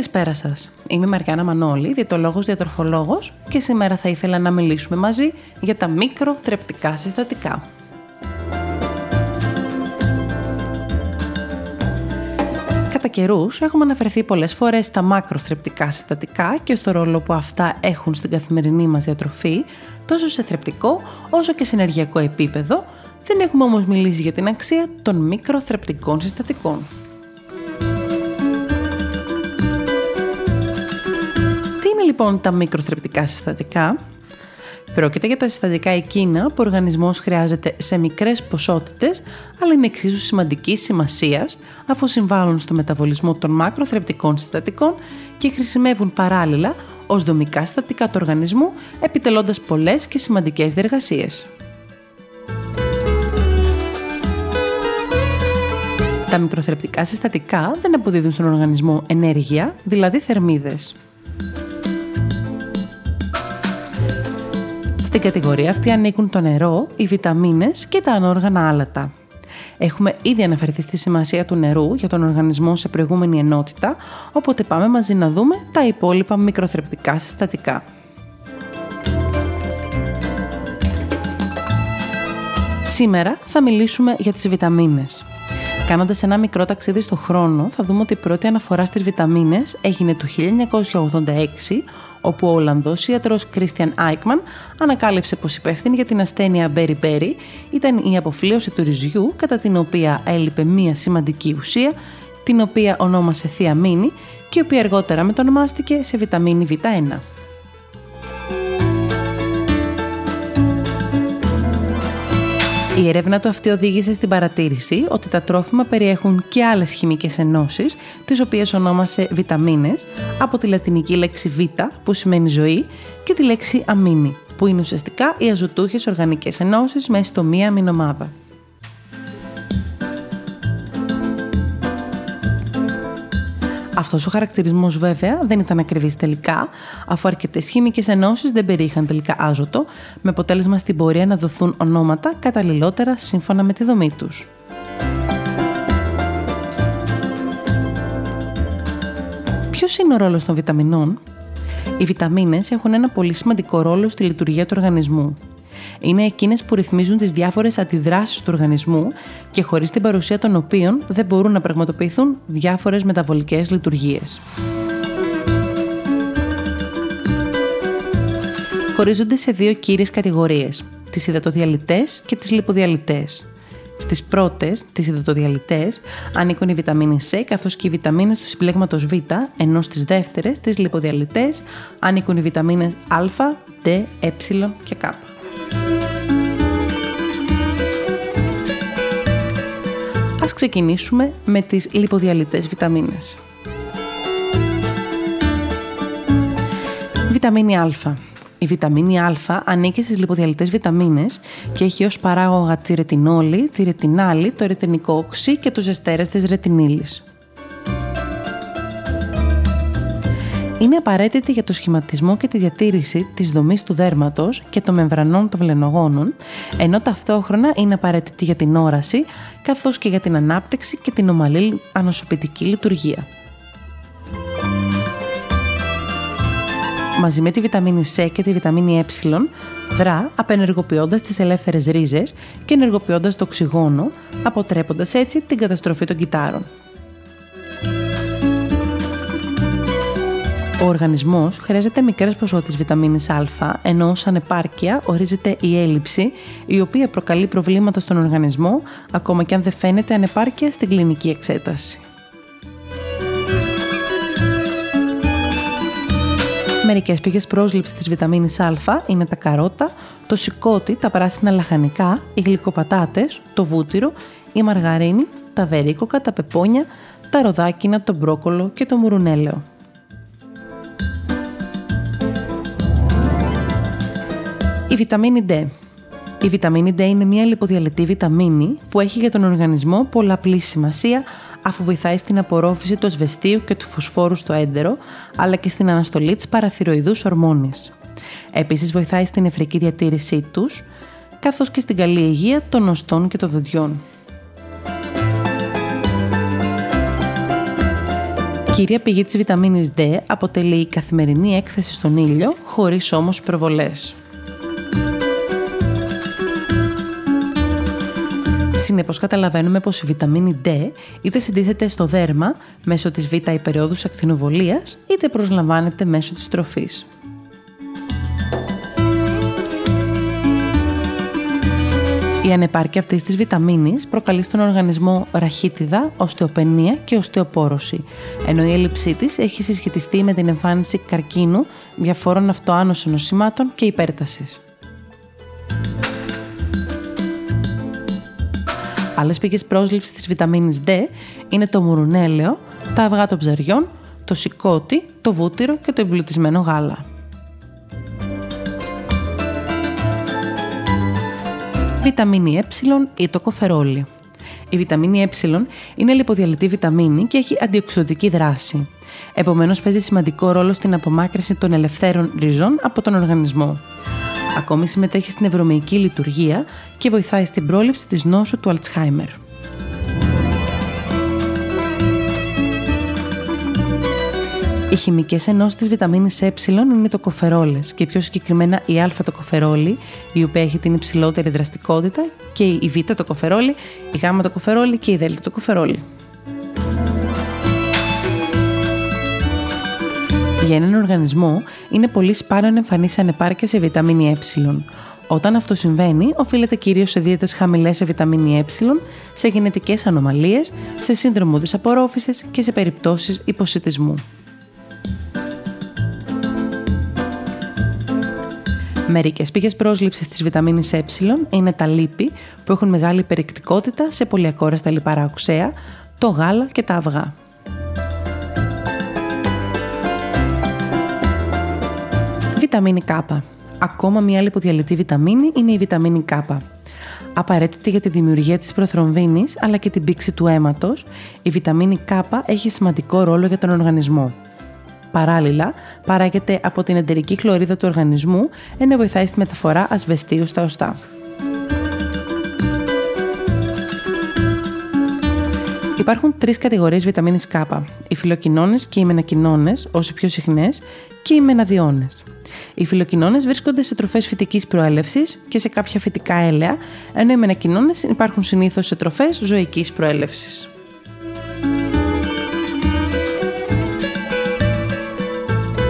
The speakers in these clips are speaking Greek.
Καλησπέρα σας. Είμαι η Μαριάννα Μανώλη, διαιτολόγος διατροφολόγος και σήμερα θα ήθελα να μιλήσουμε μαζί για τα μικροθρεπτικά συστατικά. Κατά καιρούς έχουμε αναφερθεί πολλές φορές στα μακροθρεπτικά συστατικά και στο ρόλο που αυτά έχουν στην καθημερινή μας διατροφή, τόσο σε θρεπτικό όσο και σε ενεργειακό επίπεδο, δεν έχουμε όμως μιλήσει για την αξία των μικροθρεπτικών συστατικών. Λοιπόν τα μικροθρεπτικά συστατικά. Πρόκειται για τα συστατικά εκείνα που ο οργανισμός χρειάζεται σε μικρές ποσότητες, αλλά είναι εξίσου σημαντική σημασίας αφού συμβάλλουν στο μεταβολισμό των μακροθρεπτικών συστατικών και χρησιμεύουν παράλληλα ως δομικά συστατικά του οργανισμού, επιτελώντας πολλές και σημαντικές διεργασίες. Τα μικροθρεπτικά συστατικά δεν αποδίδουν στον οργανισμό ενέργεια, δηλαδή θερμίδες. Στην κατηγορία αυτή ανήκουν το νερό, οι βιταμίνες και τα ανόργανα άλατα. Έχουμε ήδη αναφερθεί στη σημασία του νερού για τον οργανισμό σε προηγούμενη ενότητα, οπότε πάμε μαζί να δούμε τα υπόλοιπα μικροθρεπτικά συστατικά. Σήμερα θα μιλήσουμε για τις βιταμίνες. Κάνοντας ένα μικρό ταξίδι στο χρόνο, θα δούμε ότι η πρώτη αναφορά στις βιταμίνες έγινε το 1986, όπου ο Ολλανδός ιατρός Κρίστιαν Άικμαν ανακάλυψε πως υπεύθυνη για την ασθένεια Μπέρι Μπέρι ήταν η αποφλίωση του ρυζιού, κατά την οποία έλειπε μία σημαντική ουσία, την οποία ονόμασε θιαμίνη και η οποία αργότερα μετονομάστηκε σε βιταμίνη Β1. Η έρευνα του αυτή οδήγησε στην παρατήρηση ότι τα τρόφιμα περιέχουν και άλλες χημικές ενώσεις, τις οποίες ονόμασε βιταμίνες, από τη λατινική λέξη β, που σημαίνει ζωή, και τη λέξη αμίνη, που είναι ουσιαστικά οι αζωτούχες οργανικές ενώσεις μέσα στο μία αμινομάδα. Αυτός ο χαρακτηρισμός βέβαια δεν ήταν ακριβής τελικά, αφού αρκετές χημικές ενώσεις δεν περιείχαν τελικά άζωτο, με αποτέλεσμα στην πορεία να δοθούν ονόματα καταλληλότερα σύμφωνα με τη δομή τους. Ποιος είναι ο ρόλος των βιταμινών; Οι βιταμίνες έχουν ένα πολύ σημαντικό ρόλο στη λειτουργία του οργανισμού είναι εκείνες που ρυθμίζουν τις διάφορες αντιδράσεις του οργανισμού και χωρίς την παρουσία των οποίων δεν μπορούν να πραγματοποιηθούν διάφορες μεταβολικές λειτουργίες. Χωρίζονται σε δύο κύριες κατηγορίες, τις υδατοδιαλυτές και τις λιποδιαλυτές. Στις πρώτες, τις υδατοδιαλυτές, ανήκουν η βιταμίνη C καθώς και οι βιταμίνες του συμπλέγματος Β, ενώ στις δεύτερες, τις λιποδιαλυτές, ανήκουν οι βιταμίνες Α, D, Ε και K. Ας ξεκινήσουμε με τις λιποδιαλυτές βιταμίνες. Βιταμίνη Α. Η βιταμίνη Α ανήκει στις λιποδιαλυτές βιταμίνες και έχει ως παράγωγα τη ρετινόλη, τη ρετινάλη, το ρετινικό οξύ και τους εστέρες της ρετινίλης. Είναι απαραίτητη για το σχηματισμό και τη διατήρηση της δομής του δέρματος και των μεμβρανών των βλενογόνων, ενώ ταυτόχρονα είναι απαραίτητη για την όραση, καθώς και για την ανάπτυξη και την ομαλή ανοσοποιητική λειτουργία. Μαζί με τη βιταμίνη C και τη βιταμίνη Ε, δρά απενεργοποιώντας τις ελεύθερες ρίζες και ενεργοποιώντας το οξυγόνο, αποτρέποντας έτσι την καταστροφή των κυτάρων. Ο οργανισμός χρειάζεται μικρές ποσότητες βιταμίνης Α, ενώ σαν επάρκεια ορίζεται η έλλειψη, η οποία προκαλεί προβλήματα στον οργανισμό, ακόμα και αν δεν φαίνεται ανεπάρκεια στην κλινική εξέταση. Μερικές πηγές πρόσληψης της βιταμίνης Α είναι τα καρότα, το σηκώτη, τα πράσινα λαχανικά, οι γλυκοπατάτες, το βούτυρο, η μαργαρίνη, τα βερίκοκα, τα πεπόνια, τα ροδάκινα, το μπρόκολο και το βιταμίνη D. Η βιταμίνη D είναι μια λιποδιαλυτή βιταμίνη που έχει για τον οργανισμό πολλαπλή σημασία αφού βοηθάει στην απορρόφηση του ασβεστίου και του φωσφόρου στο έντερο, αλλά και στην αναστολή της παραθυροειδούς ορμόνης. Επίσης βοηθάει στην νεφρική διατήρησή τους, καθώς και στην καλή υγεία των οστών και των δοντιών. Κυρία πηγή της βιταμίνης D αποτελεί η καθημερινή έκθεση στον ήλιο, χωρίς όμως προβολές. Συνεπώς καταλαβαίνουμε πως η βιταμίνη D είτε συντίθεται στο δέρμα μέσω της β' υπεριόδους ακτινοβολίας είτε προσλαμβάνεται μέσω της τροφής. Η ανεπάρκεια αυτής της βιταμίνης προκαλεί στον οργανισμό ραχίτιδα, οστεοπενία και οστεοπόρωση, ενώ η έλλειψή της έχει συσχετιστεί με την εμφάνιση καρκίνου, διαφόρων αυτοάνωσων νοσημάτων και υπέρτασης. Άλλες πηγές πρόσληψης της βιταμίνης D είναι το μουρουνέλαιο, τα αυγά των ψαριών, το σηκώτη, το βούτυρο και το εμπλουτισμένο γάλα. Βιταμίνη Ε ή το κοφερόλι. Η βιταμίνη Ε είναι λιποδιαλυτή βιταμίνη και έχει αντιοξυδοτική δράση. Επομένως, παίζει σημαντικό ρόλο στην απομάκρυνση των ελευθέρων ριζών από τον οργανισμό. Ακόμη συμμετέχει στην ευρωμαϊκή λειτουργία και βοηθάει στην πρόληψη της νόσου του Αλτσχάιμερ. Οι χημικές ενώσεις της βιταμίνης Ε είναι το κοφερόλες και πιο συγκεκριμένα η Α το κοφερόλι, η οποία έχει την υψηλότερη δραστικότητα, και η Β το κοφερόλι, η Γ το κοφερόλι και η Δ το κοφερόλι. Για έναν οργανισμό είναι πολύ σπάνιο να εμφανίσει ανεπάρκεια σε βιταμίνη Ε. Όταν αυτό συμβαίνει, οφείλεται κυρίως σε δίαιτες χαμηλές σε βιταμίνη Ε, σε γενετικές ανομαλίες, σε σύνδρομο της απορρόφησης και σε περιπτώσεις υποσυτισμού. Μερικές πηγές πρόσληψης της βιταμίνης Ε είναι τα λίπη που έχουν μεγάλη περιεκτικότητα σε πολυακόρεστα λιπαρά οξέα, το γάλα και τα αυγά. Βιταμίνη K. Ακόμα μια λιποδιαλυτή βιταμίνη είναι η βιταμίνη K. Απαραίτητη για τη δημιουργία της προθρομβίνης αλλά και την πήξη του αίματος, η βιταμίνη K έχει σημαντικό ρόλο για τον οργανισμό. Παράλληλα, παράγεται από την εντερική χλωρίδα του οργανισμού, ενώ βοηθάει στη μεταφορά ασβεστίου στα οστά. Υπάρχουν τρεις κατηγορίες βιταμίνης K: οι φιλοκοινώνε και οι μενακοινώνε, όσο πιο συχνές, και οι μεναδιώνες. Οι φιλοκοινώνε βρίσκονται σε τροφές φυτικής προέλευσης και σε κάποια φυτικά έλαια, ενώ οι μενακοινώνε υπάρχουν συνήθως σε τροφές ζωικής προέλευσης.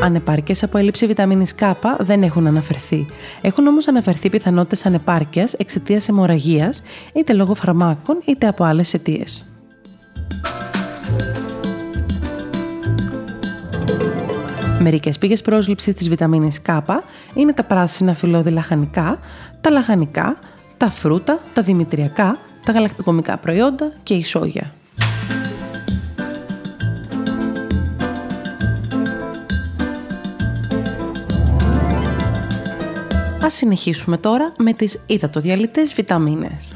Ανεπάρκειες από έλλειψη βιταμίνης K δεν έχουν αναφερθεί. Έχουν όμως αναφερθεί πιθανότητες ανεπάρκειας εξαιτίας αιμορραγίας, είτε λόγω φαρμάκων είτε από άλλες αιτίες. Μερικές πηγές πρόσληψης της βιταμίνης K είναι τα πράσινα φυλλώδη λαχανικά, τα λαχανικά, τα φρούτα, τα δημητριακά, τα γαλακτοκομικά προϊόντα και η σόγια. Ας συνεχίσουμε τώρα με τις υδατοδιαλυτές βιταμίνες.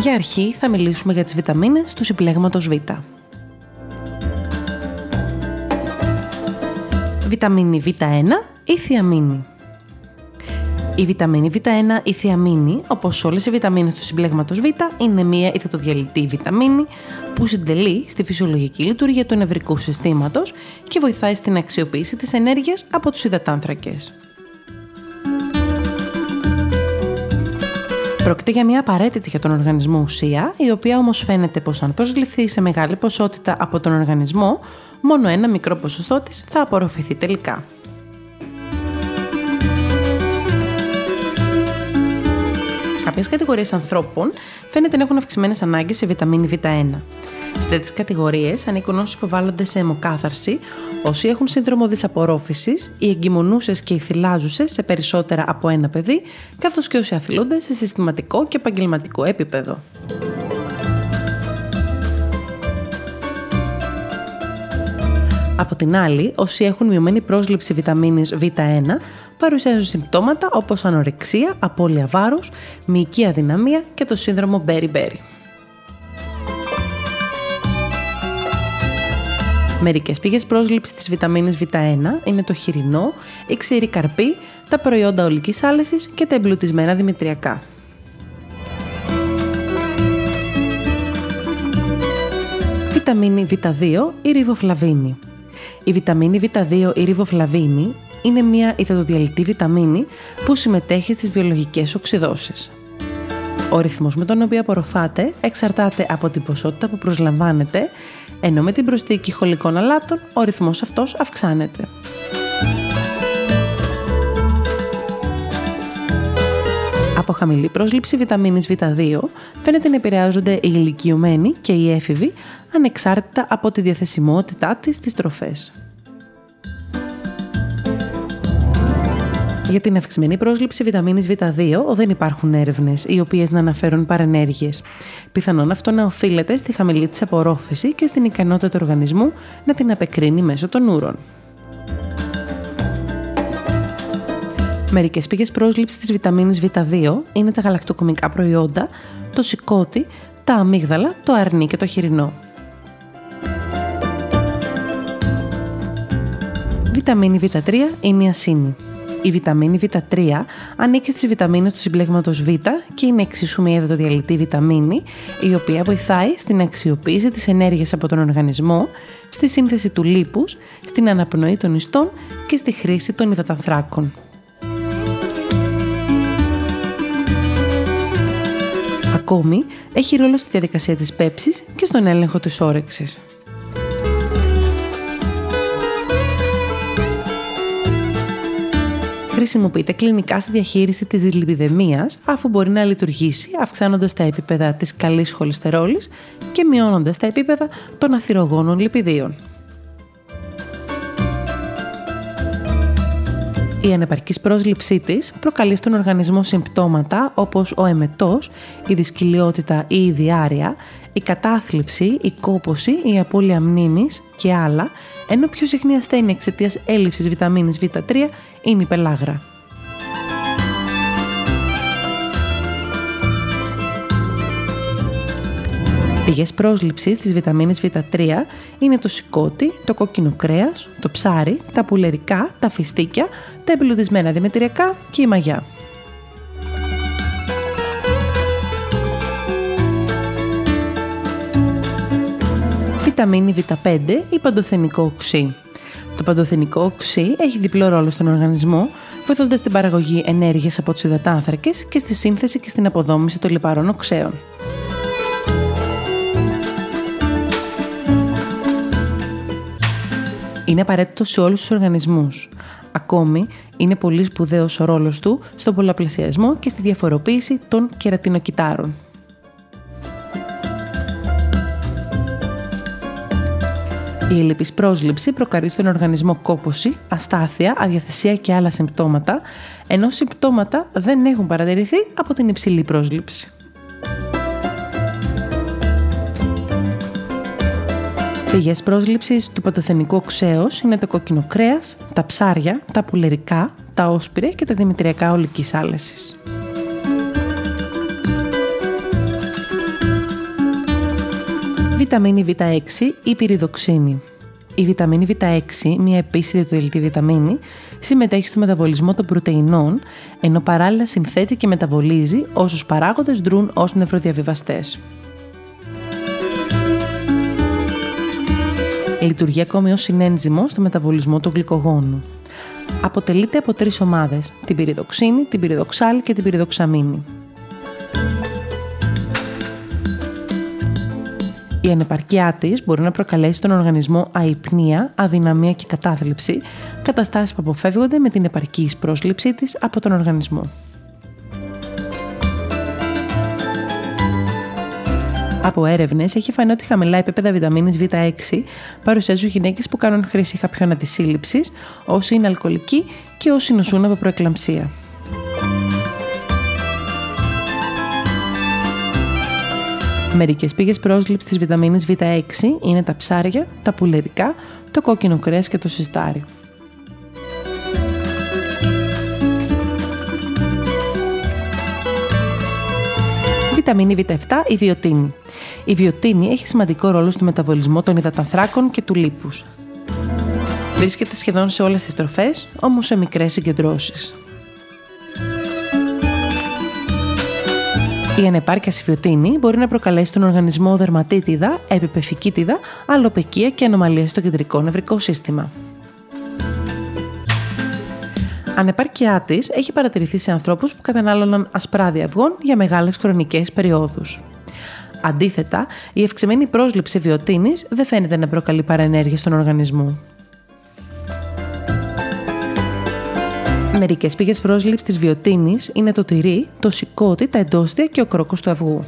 Για αρχή θα μιλήσουμε για τις βιταμίνες του συμπλέγματος Β. Βιταμίνη Β1 ή θιαμίνη. Η βιταμίνη Β1 ή θιαμίνη, όπως όλες οι βιταμίνες του συμπλέγματος Β, είναι μία υδατοδιαλυτή βιταμίνη που συντελεί στη φυσιολογική λειτουργία του νευρικού συστήματος και βοηθάει στην αξιοποίηση της ενέργειας από τους υδατάνθρακες. Πρόκειται για μια απαραίτητη για τον οργανισμό ουσία, η οποία όμως φαίνεται πως αν προσληφθεί σε μεγάλη ποσότητα από τον οργανισμό, μόνο ένα μικρό ποσοστό της θα απορροφηθεί τελικά. Κάποιες κατηγορίες ανθρώπων φαίνεται να έχουν αυξημένες ανάγκες σε βιταμίνη Β1. Σε τέτοιες κατηγορίες ανήκουν όσοι υποβάλλονται σε αιμοκάθαρση, όσοι έχουν σύνδρομο δυσαπορρόφησης, οι εγκυμονούσες και οι θυλάζουσες σε περισσότερα από ένα παιδί, καθώς και όσοι αθλούνται σε συστηματικό και επαγγελματικό επίπεδο. Από την άλλη, όσοι έχουν μειωμένη πρόσληψη βιταμίνης Β1 παρουσιάζουν συμπτώματα όπως ανορεξία, απώλεια βάρους, μυϊκή αδυναμία και το σύνδρομο Berry-Berry. Μερικές πηγές πρόσληψης της βιταμίνης Β1 είναι το χοιρινό, η ξηρή καρπή, τα προϊόντα ολικής άλεσης και τα εμπλουτισμένα δημητριακά. Βιταμίνη Β2 ή ριβοφλαβίνη. Η βιταμίνη Β2 ή ριβοφλαβίνη είναι μια υδατοδιαλυτή βιταμίνη που συμμετέχει στις βιολογικές οξυδόσεις. Ο ρυθμός με τον οποίο απορροφάται εξαρτάται από την ποσότητα που προσλαμβάνεται, ενώ με την προσθήκη χολικών αλάτων ο ρυθμός αυτός αυξάνεται. Από χαμηλή πρόσληψη βιταμίνης Β2 φαίνεται να επηρεάζονται οι ηλικιωμένοι και οι έφηβοι ανεξάρτητα από τη διαθεσιμότητά της στις τροφές. Για την αυξημένη πρόσληψη βιταμίνης Β2 δεν υπάρχουν έρευνες οι οποίες να αναφέρουν παρενέργειες. Πιθανόν αυτό να οφείλεται στη χαμηλή της απορρόφηση και στην ικανότητα του οργανισμού να την απεκρίνει μέσω των ούρων. Μερικές πηγές πρόσληψης της βιταμίνης Β2 είναι τα γαλακτοκομικά προϊόντα, το σηκώτη, τα αμύγδαλα, το αρνί και το χοιρινό. Βιταμίνη Β3 είναι η ασύνη. Η βιταμίνη Β3 ανήκει στις βιταμίνες του συμπλέγματος Β και είναι εξίσου μια ευδοδιαλυτή βιταμίνη, η οποία βοηθάει στην αξιοποίηση της ενέργειας από τον οργανισμό, στη σύνθεση του λίπους, στην αναπνοή των ιστών και στη χρήση των υδατανθράκων. Ακόμη, έχει ρόλο στη διαδικασία της πέψης και στον έλεγχο της όρεξης. χρησιμοποιείται κλινικά στη διαχείριση της λιπιδεμίας αφού μπορεί να λειτουργήσει αυξάνοντας τα επίπεδα της καλής χολυστερόλης και μειώνοντας τα επίπεδα των αθυρογόνων λιπιδίων. Η ανεπαρκής πρόσληψή της προκαλεί στον οργανισμό συμπτώματα όπως ο εμετός, η δυσκυλιότητα ή η διάρρεια, η κατάθλιψη, η κόποση, η απώλεια μνήμης και άλλα, ενώ πιο συχνή ασθένεια εξαιτίας έλλειψης βιταμίνης Β3 είναι η πελάγρα. Πηγές πρόσληψης της βιταμίνης Β3 είναι το σηκώτη, το κόκκινο κρέας, το ψάρι, τα πουλερικά, τα φιστίκια, τα εμπλουτισμένα δημητριακά και η μαγιά. Βιταμίνη Β5 ή παντοθενικό οξύ. Το παντοθενικό οξύ έχει διπλό ρόλο στον οργανισμό, βοηθώντας την παραγωγή ενέργειας από τους υδατάνθρακες και στη σύνθεση και στην αποδόμηση των λιπαρών οξέων. Είναι απαραίτητο σε όλους τους οργανισμούς. Ακόμη, είναι πολύ σπουδαίος ο ρόλος του στον πολλαπλασιασμό και στη διαφοροποίηση των κερατινοκυτάρων. Η ελλειπής πρόσληψη προκαλεί στον οργανισμό κόπωση, αστάθεια, αδιαθεσία και άλλα συμπτώματα, ενώ συμπτώματα δεν έχουν παρατηρηθεί από την υψηλή πρόσληψη. Πηγέ πρόσληψης του παντοθενικού οξέως είναι το κόκκινο κρέας, τα ψάρια, τα πουλερικά, τα όσπρια και τα δημητριακά ολικής άλεσης. Βιταμίνη Β6 ή πυριδοξίνη. Η βιταμίνη Β6, μια επίση διατελετή βιταμίνη, συμμετέχει στο μεταβολισμό των πρωτεϊνών, ενώ παράλληλα συνθέτει και μεταβολίζει όσους παράγοντες δρούν ως νευροδιαβιβαστές. Λειτουργεί ακόμη ως συνένζυμο στο μεταβολισμό του γλυκογόνου. Αποτελείται από τρεις ομάδες, την πυριδοξίνη, την πυριδοξάλη και την πυριδοξαμίνη. Η ανεπαρκειά της μπορεί να προκαλέσει στον οργανισμό αϊπνία, αδυναμία και κατάθλιψη, καταστάσεις που αποφεύγονται με την επαρκή πρόσληψή της από τον οργανισμό. Από έρευνες έχει φανεί ότι χαμηλά επίπεδα βιταμίνης Β6 παρουσιάζουν γυναίκες που κάνουν χρήση χαπιών αντισύλληψης, όσοι είναι αλκοολικοί και όσοι νοσούν από προεκλαμψία. Μερικές πήγες πρόσληψης της βιταμίνης Β6 είναι τα ψάρια, τα πουλερικά, το κόκκινο κρέας και το συστάρι. Βιταμίνη Β7, η βιοτίνη. Η βιοτίνη έχει σημαντικό ρόλο στο μεταβολισμό των υδατανθράκων και του λίπους. Βρίσκεται σχεδόν σε όλες τις τροφές, όμως σε μικρές συγκεντρώσεις. Η ανεπάρκεια στη βιοτίνη μπορεί να προκαλέσει στον οργανισμό δερματίτιδα, επιπεφικίτιδα, αλλοπεκία και ανομαλία στο κεντρικό νευρικό σύστημα. Ανεπάρκειά της έχει παρατηρηθεί σε ανθρώπους που κατανάλωναν ασπράδια αυγών για μεγάλες χρονικές περιόδους. Αντίθετα, η ευξημένη πρόσληψη βιοτίνης δεν φαίνεται να προκαλεί παρενέργεια στον οργανισμό. Μερικές πηγές πρόσληψης της βιοτίνης είναι το τυρί, το σηκώτη, τα εντόστια και ο κρόκος του αυγού.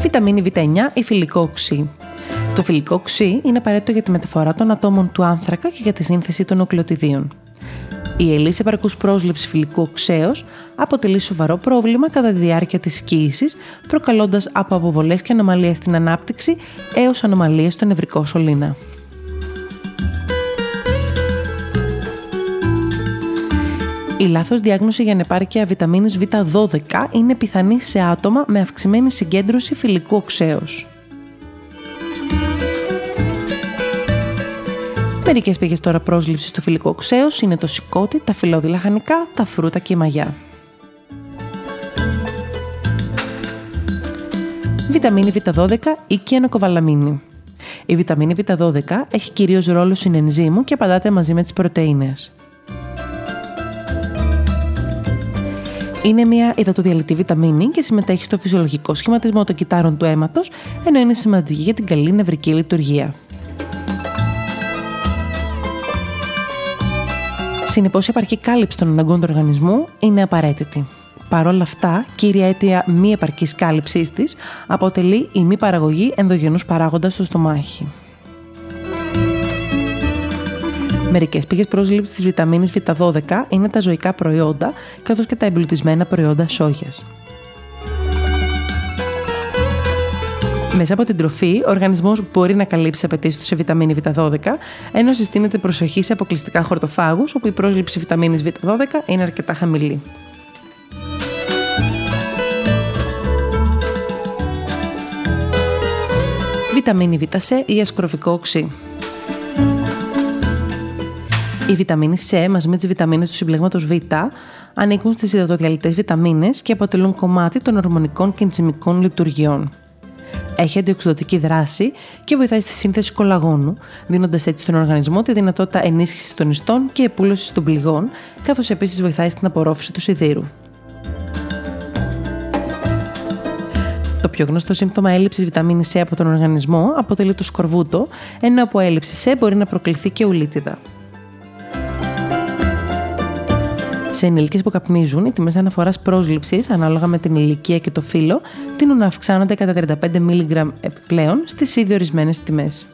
Βιταμίνη Β9 ή φιλικό οξύ. Το φιλικό οξύ είναι απαραίτητο για τη μεταφορά των ατόμων του άνθρακα και για τη σύνθεση των νουκλεοτιδίων. Η ελλείψη επαρκούς πρόσληψη φιλικού οξέως αποτελεί σοβαρό πρόβλημα κατά τη διάρκεια της κοίηση, προκαλώντας από αποβολές και ανομαλίες στην ανάπτυξη έως ανομαλίες στο νευρικό σωλήνα. Η λάθος διάγνωση για ανεπάρκεια βιταμίνης Β12 είναι πιθανή σε άτομα με αυξημένη συγκέντρωση φιλικού οξέως. Μερικές πηγές τώρα πρόσληψης του φιλικού οξέως είναι το σηκώτη, τα φυλλώδη λαχανικά, τα φρούτα και η μαγιά. Βιταμίνη Β12 ή κιανοκοβαλαμίνη. Η βιταμίνη Β12 έχει κυρίως ρόλο συνενζήμου και απαντάται μαζί με τις πρωτεΐνες. Είναι μια υδατοδιαλυτή βιταμίνη και συμμετέχει στο φυσιολογικό σχηματισμό των κυτάρων του αίματος, ενώ είναι σημαντική για την καλή νευρική λειτουργία. Συνεπώς, η επαρκή κάλυψη των αναγκών του οργανισμού είναι απαραίτητη. Παρ' όλα αυτά, κύρια αίτια μη επαρκής κάλυψής της αποτελεί η μη παραγωγή ενδογενούς παράγοντας στο στομάχι. Μερικές πηγές πρόσληψης της βιταμίνης Β12 είναι τα ζωικά προϊόντα καθώς και τα εμπλουτισμένα προϊόντα σόγιας. Μέσα από την τροφή, ο οργανισμός μπορεί να καλύψει τι απαιτήσεις του σε βιταμίνη Β12, ενώ συστήνεται προσοχή σε αποκλειστικά χορτοφάγους, όπου η πρόσληψη βιταμίνης Β12 είναι αρκετά χαμηλή. Βιταμίνη Β ή ασκροφικό οξύ. Η βιταμίνη C μαζί με τις βιταμίνες του συμπλεγμάτο Β ανήκουν στις υδατοδιαλυτέ βιταμίνες και αποτελούν κομμάτι των ορμονικών και ενζημικών λειτουργιών. Έχει αντιοξυδοτική δράση και βοηθάει στη σύνθεση κολαγόνου, δίνοντας έτσι στον οργανισμό τη δυνατότητα ενίσχυσης των ιστών και επούλωσης των πληγών, καθώς επίσης βοηθάει στην απορρόφηση του σιδήρου. Το πιο γνωστό σύμπτωμα έλλειψης βιταμίνης C από τον οργανισμό αποτελεί το σκορβούτο, ενώ από έλλειψη C μπορεί να προκληθεί και ουλίτιδα. Σε ενήλικε που καπνίζουν, οι τιμές αναφοράς πρόσληψης, ανάλογα με την ηλικία και το φύλλο, τείνουν να αυξάνονται κατά 35 mg επιπλέον στις ήδη ορισμένες τιμές.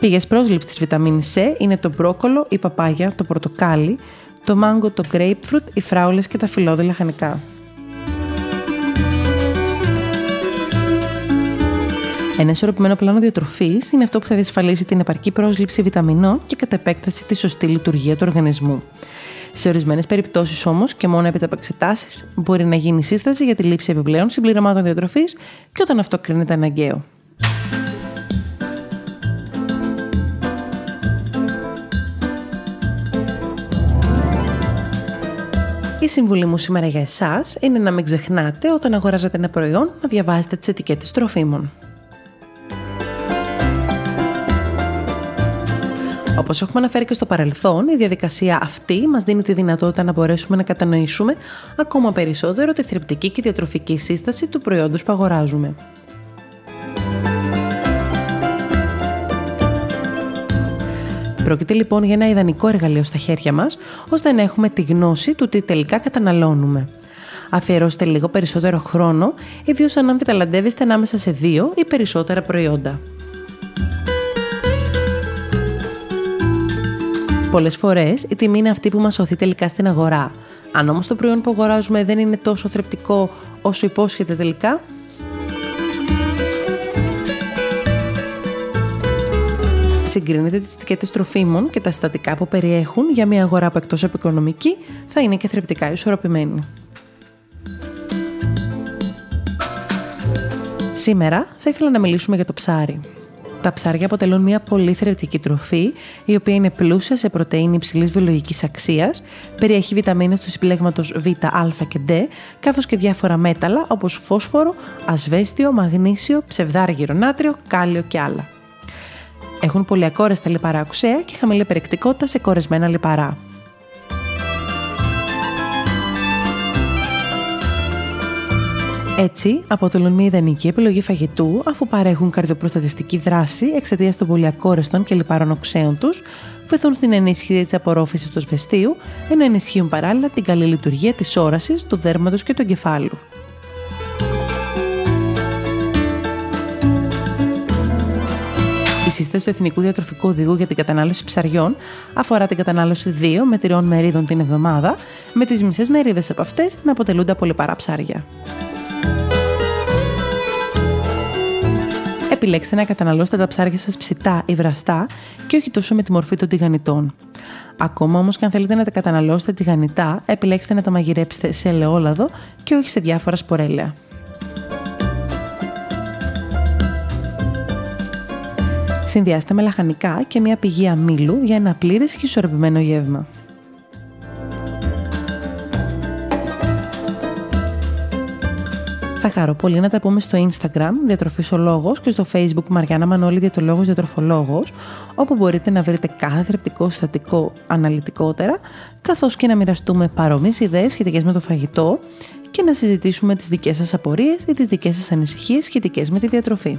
Πηγές πρόσληψης τη βιταμίνη C είναι το μπρόκολο, η παπάγια, το πορτοκάλι, το μάγκο, το grapefruit, οι φράουλες και τα φυλλώδη λαχανικά. Ένα ισορροπημένο πλάνο διατροφής είναι αυτό που θα διασφαλίσει την επαρκή πρόσληψη βιταμινών και κατά επέκταση τη σωστή λειτουργία του οργανισμού. Σε ορισμένες περιπτώσεις όμως και μόνο έπειτα από εξετάσει μπορεί να γίνει σύσταση για τη λήψη επιπλέον συμπληρωμάτων διατροφής και όταν αυτό κρίνεται αναγκαίο. Η συμβουλή μου σήμερα για εσάς είναι να μην ξεχνάτε όταν αγοράζετε ένα προϊόν να διαβάζετε τις ετικέτες τροφίμων. Όπως έχουμε αναφέρει και στο παρελθόν, η διαδικασία αυτή μας δίνει τη δυνατότητα να μπορέσουμε να κατανοήσουμε ακόμα περισσότερο τη θρεπτική και διατροφική σύσταση του προϊόντος που αγοράζουμε. Πρόκειται λοιπόν για ένα ιδανικό εργαλείο στα χέρια μας, ώστε να έχουμε τη γνώση του τι τελικά καταναλώνουμε. Αφιερώστε λίγο περισσότερο χρόνο, ιδίως αν αμφιταλαντεύεστε ανάμεσα σε δύο ή περισσότερα προϊόντα. Πολλές φορές η τιμή είναι αυτή που μας σωθεί τελικά στην αγορά. Αν όμως το προϊόν που αγοράζουμε δεν είναι τόσο θρεπτικό όσο υπόσχεται τελικά, συγκρίνετε τις ετικέτες τροφίμων και τα συστατικά που περιέχουν για μια αγορά που εκτός από οικονομική θα είναι και θρεπτικά ισορροπημένη. Σήμερα θα ήθελα να μιλήσουμε για το ψάρι. Τα ψάρια αποτελούν μια πολύ θρεπτική τροφή, η οποία είναι πλούσια σε πρωτεΐνη υψηλής βιολογικής αξίας, περιέχει βιταμίνες του συμπλέγματος Β, Α και D, καθώς και διάφορα μέταλλα όπως φόσφορο, ασβέστιο, μαγνήσιο, ψευδάργυρο νάτριο, κάλιο και άλλα. Έχουν πολύ ακόρεστα λιπαρά οξέα και χαμηλή περιεκτικότητα σε κορεσμένα λιπαρά. Έτσι, αποτελούν μια ιδανική επιλογή φαγητού αφού παρέχουν καρδιοπροστατευτική δράση εξαιτίας των πολυακόρεστων και λιπαρών οξέων τους, βοηθούν στην ενίσχυση της απορρόφησης του σβεστίου, ενώ ενισχύουν παράλληλα την καλή λειτουργία της όρασης, του δέρματος και του εγκεφάλου. Η σύσταση του Εθνικού Διατροφικού Οδηγού για την κατανάλωση ψαριών αφορά την κατανάλωση 2 με τριών μερίδων την εβδομάδα, με τις μισές μερίδες από αυτές να αποτελούνται από λιπαρά ψάρια. Επιλέξτε να καταναλώσετε τα ψάρια σας ψητά ή βραστά και όχι τόσο με τη μορφή των τηγανιτών. Ακόμα όμως και αν θέλετε να τα καταναλώσετε τηγανιτά, επιλέξτε να τα μαγειρέψετε σε ελαιόλαδο και όχι σε διάφορα σπορέλαια. Συνδυάστε με λαχανικά και μια πηγή αμύλου για ένα πλήρες και ισορροπημένο γεύμα. Θα χαρώ πολύ να τα πούμε στο Instagram Διατροφής ο Λόγος και στο Facebook Μαριάννα Μανώλη Διατολόγος Διατροφολόγος όπου μπορείτε να βρείτε κάθε θρεπτικό συστατικό αναλυτικότερα καθώς και να μοιραστούμε παρόμοιες ιδέες σχετικές με το φαγητό και να συζητήσουμε τις δικές σας απορίες ή τις δικές σας ανησυχίες σχετικές με τη διατροφή.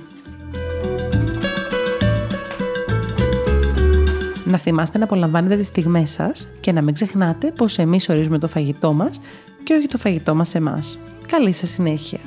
Να θυμάστε να απολαμβάνετε τις στιγμές σας και να μην ξεχνάτε πως εμείς ορίζουμε το φαγητό μας και όχι το φαγητό μας εμάς. Καλή σας συνέχεια!